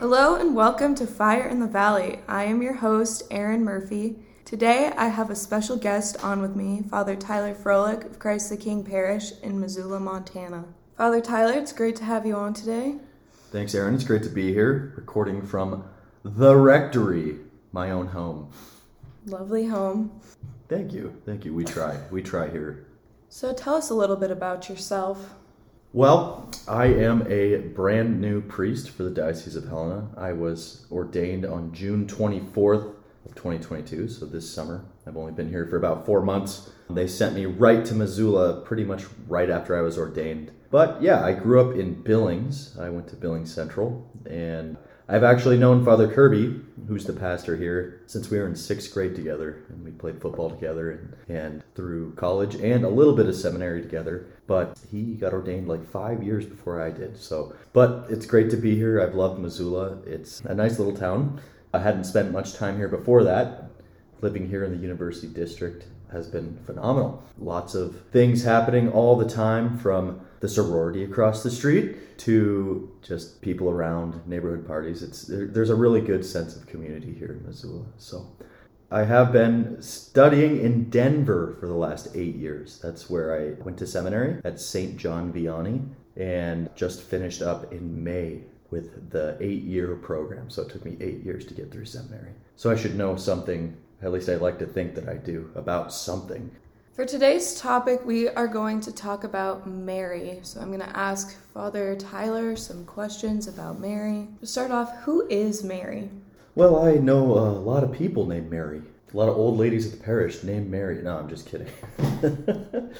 Hello and welcome to Fire in the Valley. I am your host, Aaron Murphy. Today I have a special guest on with me, Father Tyler Frohlich of Christ the King Parish in Missoula, Montana. Father Tyler, it's great to have you on today. Thanks, Aaron. It's great to be here, recording from the rectory, my own home. Lovely home. Thank you. Thank you. We try. We try here. So tell us a little bit about yourself. Well, I am a brand new priest for the Diocese of Helena. I was ordained on June 24th of 2022, so this summer. I've only been here for about four months. They sent me right to Missoula pretty much right after I was ordained. But yeah, I grew up in Billings. I went to Billings Central, and I've actually known Father Kirby, who's the pastor here, since we were in sixth grade together, and we played football together and, and through college and a little bit of seminary together. But he got ordained like five years before I did. So, but it's great to be here. I've loved Missoula. It's a nice little town. I hadn't spent much time here before that. Living here in the University District has been phenomenal. Lots of things happening all the time from the sorority across the street to just people around neighborhood parties. It's there's a really good sense of community here in Missoula. So I have been studying in Denver for the last eight years. That's where I went to seminary at St. John Vianney and just finished up in May with the eight year program. So it took me eight years to get through seminary. So I should know something, at least I like to think that I do, about something. For today's topic, we are going to talk about Mary. So I'm going to ask Father Tyler some questions about Mary. To start off, who is Mary? Well, I know a lot of people named Mary. A lot of old ladies at the parish named Mary. No, I'm just kidding.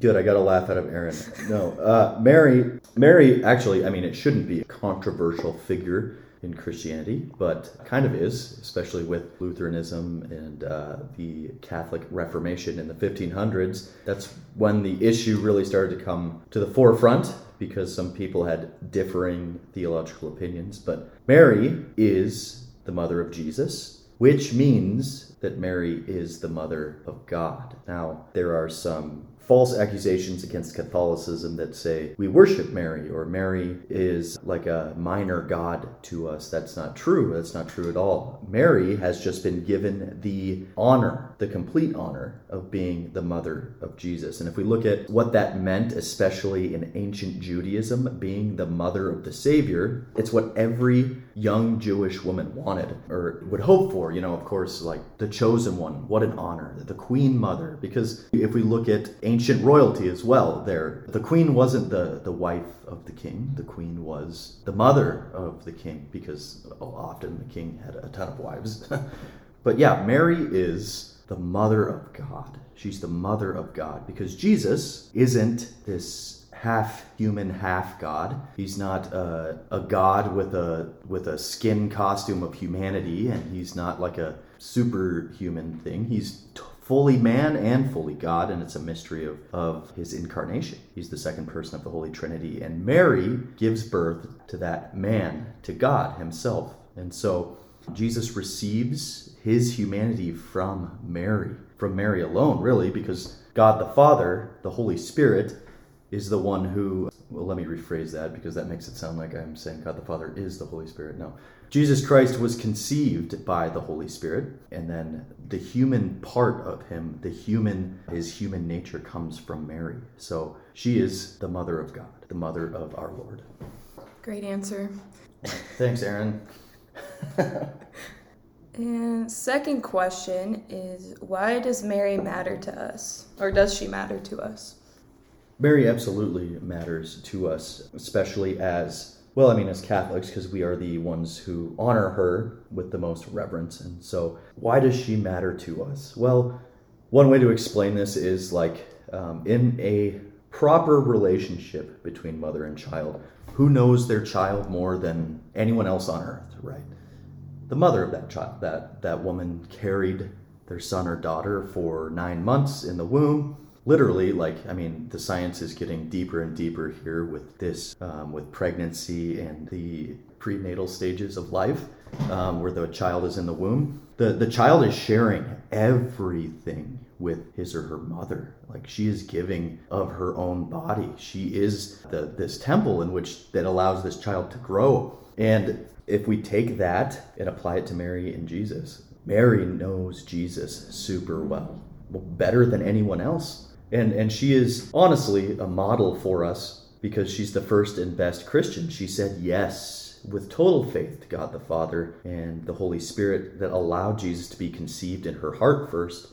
Good, I got a laugh out of Aaron. No, uh, Mary. Mary, actually, I mean, it shouldn't be a controversial figure in Christianity, but kind of is, especially with Lutheranism and uh, the Catholic Reformation in the 1500s. That's when the issue really started to come to the forefront because some people had differing theological opinions. But Mary is the mother of Jesus, which means that Mary is the mother of God. Now, there are some false accusations against Catholicism that say we worship Mary or Mary is like a minor god to us. That's not true. That's not true at all. Mary has just been given the honor, the complete honor of being the mother of Jesus. And if we look at what that meant, especially in ancient Judaism, being the mother of the Savior, it's what every young Jewish woman wanted or would hope for. You know, of course, like the chosen one, what an honor, the queen mother. Because if we look at ancient royalty as well there. The queen wasn't the, the wife of the king, the queen was the mother of the king because oh, often the king had a ton of wives. but yeah, Mary is the mother of God. She's the mother of God because Jesus isn't this half human, half God. He's not a, a God with a with a skin costume of humanity, and he's not like a superhuman thing. He's fully man and fully God, and it's a mystery of, of his incarnation. He's the second person of the Holy Trinity, and Mary gives birth to that man, to God himself. And so Jesus receives his humanity from Mary, from Mary alone, really, because God the Father, the Holy Spirit, is the one who, well, let me rephrase that because that makes it sound like I'm saying God the Father is the Holy Spirit. No. Jesus Christ was conceived by the Holy Spirit, and then the human part of him, the human, his human nature comes from Mary. So she is the mother of God, the mother of our Lord. Great answer. Thanks, Aaron. and second question is why does Mary matter to us? Or does she matter to us? Mary absolutely matters to us, especially as well, I mean, as Catholics, because we are the ones who honor her with the most reverence. And so, why does she matter to us? Well, one way to explain this is like um, in a proper relationship between mother and child, who knows their child more than anyone else on earth, right? The mother of that child. That, that woman carried their son or daughter for nine months in the womb literally like i mean the science is getting deeper and deeper here with this um, with pregnancy and the prenatal stages of life um, where the child is in the womb the, the child is sharing everything with his or her mother. Like she is giving of her own body. She is the this temple in which that allows this child to grow. And if we take that and apply it to Mary and Jesus, Mary knows Jesus super well, better than anyone else. And and she is honestly a model for us because she's the first and best Christian. She said yes with total faith to God the Father and the Holy Spirit that allowed Jesus to be conceived in her heart first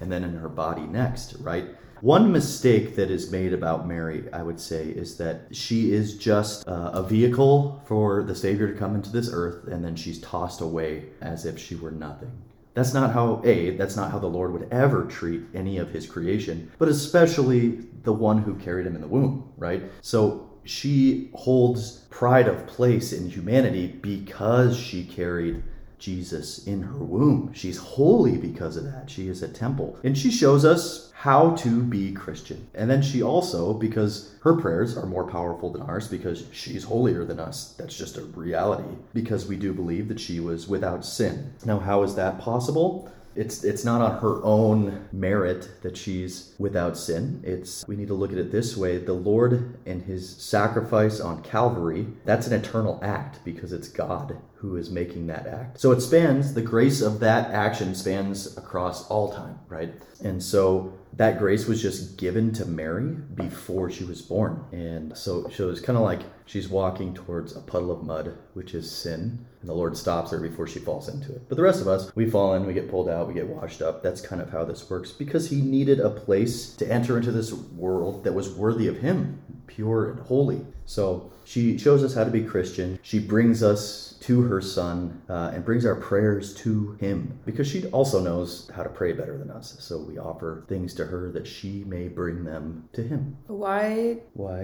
and then in her body next, right? One mistake that is made about Mary, I would say, is that she is just uh, a vehicle for the Savior to come into this earth, and then she's tossed away as if she were nothing. That's not how, A, that's not how the Lord would ever treat any of his creation, but especially the one who carried him in the womb, right? So she holds pride of place in humanity because she carried Jesus in her womb. She's holy because of that. She is a temple. And she shows us how to be Christian. And then she also, because her prayers are more powerful than ours, because she's holier than us, that's just a reality, because we do believe that she was without sin. Now, how is that possible? It's it's not on her own merit that she's without sin. It's we need to look at it this way. The lord and his sacrifice on calvary that's an eternal act because it's god who is making that act. So it spans the grace of that action spans across all time right? And so that grace was just given to Mary before she was born. And so, so it's kind of like she's walking towards a puddle of mud, which is sin, and the Lord stops her before she falls into it. But the rest of us, we fall in, we get pulled out, we get washed up. That's kind of how this works because he needed a place to enter into this world that was worthy of him, pure and holy. So she shows us how to be Christian. She brings us to her son uh, and brings our prayers to him because she also knows how to pray better than us. So we offer things to her that she may bring them to him. Why? Why?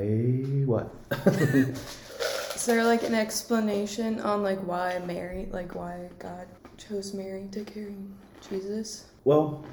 What? Is there like an explanation on like why Mary, like why God chose Mary to carry Jesus? Well,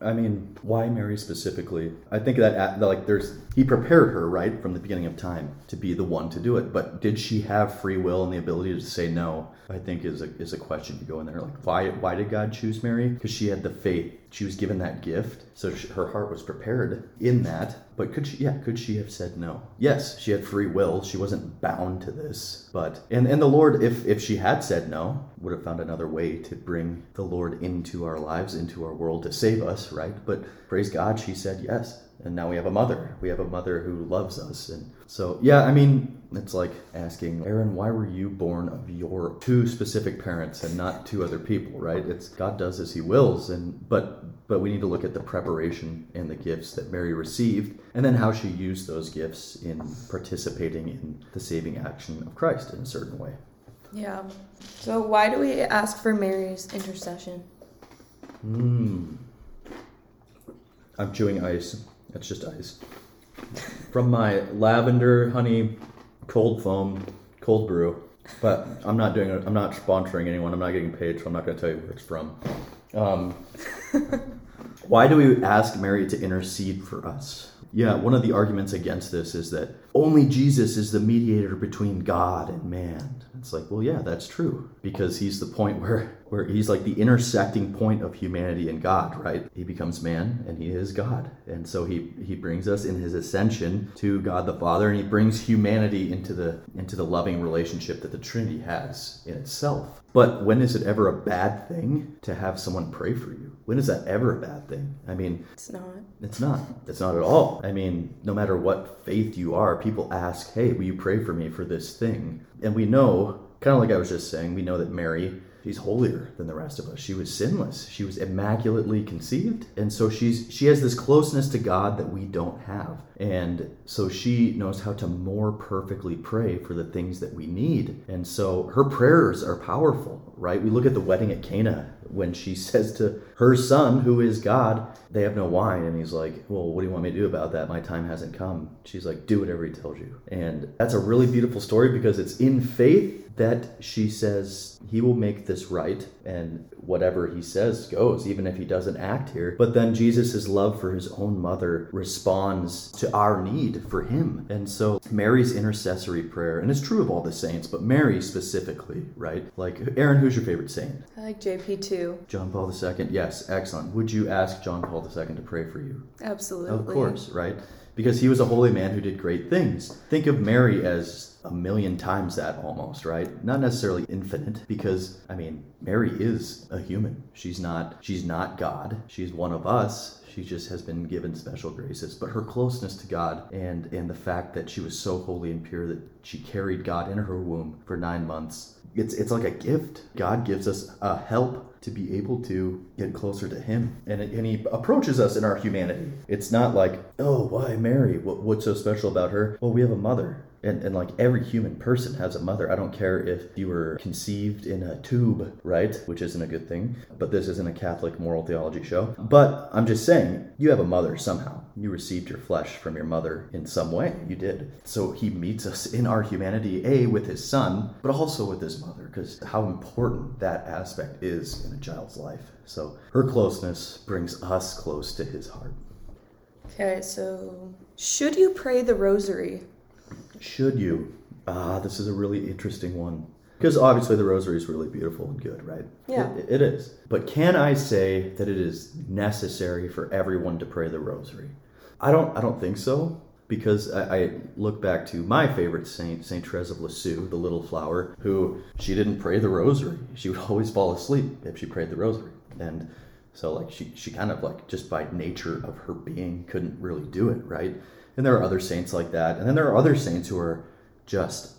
I mean, why Mary specifically? I think uh, that like there's he prepared her right from the beginning of time to be the one to do it. But did she have free will and the ability to say no? I think is a is a question to go in there. Like why why did God choose Mary? Because she had the faith. She was given that gift, so she, her heart was prepared in that. But could she? Yeah, could she have said no? Yes, she had free will. She wasn't bound to this. But and and the Lord, if if she had said no, would have found another way to bring the Lord into our lives, into our world to save us, right? But praise God, she said yes. And now we have a mother. We have a mother who loves us. And so, yeah, I mean, it's like asking, Aaron, why were you born of your two specific parents and not two other people, right? It's God does as he wills. And, but, but we need to look at the preparation and the gifts that Mary received and then how she used those gifts in participating in the saving action of Christ in a certain way. Yeah. So, why do we ask for Mary's intercession? Hmm. I'm chewing ice. That's just ice. From my lavender honey cold foam cold brew. But I'm not doing it. I'm not sponsoring anyone. I'm not getting paid, so I'm not going to tell you where it's from. Um, why do we ask Mary to intercede for us? Yeah, one of the arguments against this is that only Jesus is the mediator between God and man. It's like, well, yeah, that's true because he's the point where where he's like the intersecting point of humanity and God, right? He becomes man and he is God. And so he he brings us in his ascension to God the Father and he brings humanity into the into the loving relationship that the Trinity has in itself. But when is it ever a bad thing to have someone pray for you? When is that ever a bad thing? I mean, it's not. It's not. It's not at all. I mean, no matter what faith you are, people ask, "Hey, will you pray for me for this thing?" And we know, kind of like I was just saying, we know that Mary she's holier than the rest of us. She was sinless. She was immaculately conceived, and so she's she has this closeness to God that we don't have. And so she knows how to more perfectly pray for the things that we need. And so her prayers are powerful, right? We look at the wedding at Cana when she says to her son, who is God, they have no wine. And he's like, Well, what do you want me to do about that? My time hasn't come. She's like, Do whatever he tells you. And that's a really beautiful story because it's in faith that she says he will make this right and whatever he says goes even if he doesn't act here but then jesus' love for his own mother responds to our need for him and so mary's intercessory prayer and it's true of all the saints but mary specifically right like aaron who's your favorite saint i like jp2 John Paul II. Yes, excellent. Would you ask John Paul II to pray for you? Absolutely. Of course, right? Because he was a holy man who did great things. Think of Mary as a million times that almost, right? Not necessarily infinite because I mean, Mary is a human. She's not she's not God. She's one of us. She just has been given special graces, but her closeness to God and and the fact that she was so holy and pure that she carried God in her womb for 9 months. It's it's like a gift. God gives us a help to be able to get closer to him and, and he approaches us in our humanity it's not like oh why mary what, what's so special about her well we have a mother and, and like every human person has a mother. I don't care if you were conceived in a tube, right? Which isn't a good thing. But this isn't a Catholic moral theology show. But I'm just saying, you have a mother somehow. You received your flesh from your mother in some way. You did. So he meets us in our humanity, A, with his son, but also with his mother, because how important that aspect is in a child's life. So her closeness brings us close to his heart. Okay, so should you pray the rosary? Should you? Ah, this is a really interesting one. Because obviously the rosary is really beautiful and good, right? Yeah. It, it is. But can I say that it is necessary for everyone to pray the rosary? I don't. I don't think so. Because I, I look back to my favorite saint, Saint Therese of Lisieux, the little flower, who she didn't pray the rosary. She would always fall asleep if she prayed the rosary, and so like she she kind of like just by nature of her being couldn't really do it, right? And there are other saints like that. And then there are other saints who are just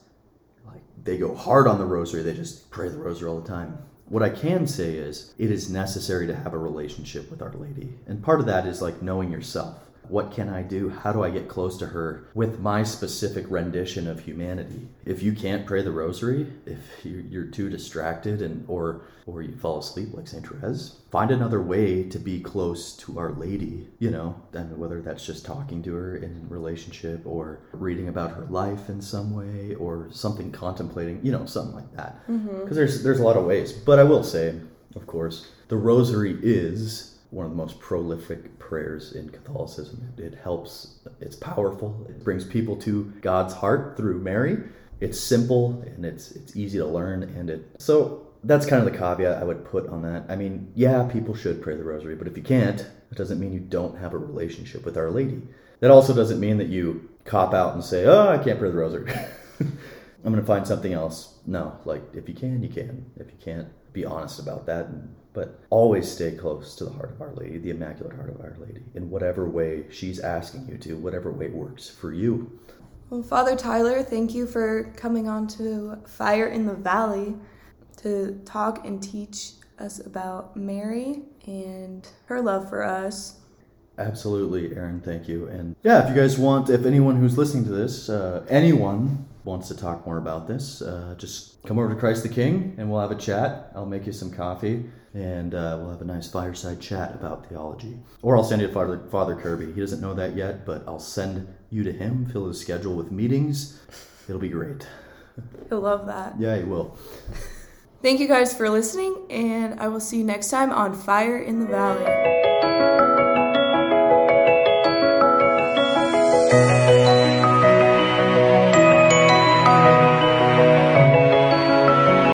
like they go hard on the rosary, they just pray the rosary all the time. What I can say is it is necessary to have a relationship with Our Lady. And part of that is like knowing yourself. What can I do? How do I get close to her with my specific rendition of humanity? If you can't pray the rosary, if you're too distracted and or or you fall asleep like Saint Therese, find another way to be close to Our Lady. You know, and whether that's just talking to her in relationship or reading about her life in some way or something contemplating, you know, something like that. Because mm-hmm. there's there's a lot of ways. But I will say, of course, the rosary is one of the most prolific prayers in Catholicism. It, helps, it's powerful, it brings people to God's heart through Mary. It's simple and it's it's easy to learn and it so that's kind of the caveat I would put on that. I mean, yeah, people should pray the rosary, but if you can't, it doesn't mean you don't have a relationship with Our Lady. That also doesn't mean that you cop out and say, "Oh, I can't pray the rosary." I'm going to find something else. No, like if you can, you can. If you can't, be honest about that but always stay close to the heart of Our Lady, the Immaculate Heart of Our Lady, in whatever way she's asking you to, whatever way works for you. Well, Father Tyler, thank you for coming on to Fire in the Valley to talk and teach us about Mary and her love for us. Absolutely, Aaron. Thank you. And yeah, if you guys want, if anyone who's listening to this, uh, anyone wants to talk more about this, uh, just come over to Christ the King and we'll have a chat. I'll make you some coffee and uh, we'll have a nice fireside chat about theology. Or I'll send you to Father, Father Kirby. He doesn't know that yet, but I'll send you to him, fill his schedule with meetings. It'll be great. He'll love that. Yeah, he will. Thank you guys for listening, and I will see you next time on Fire in the Valley.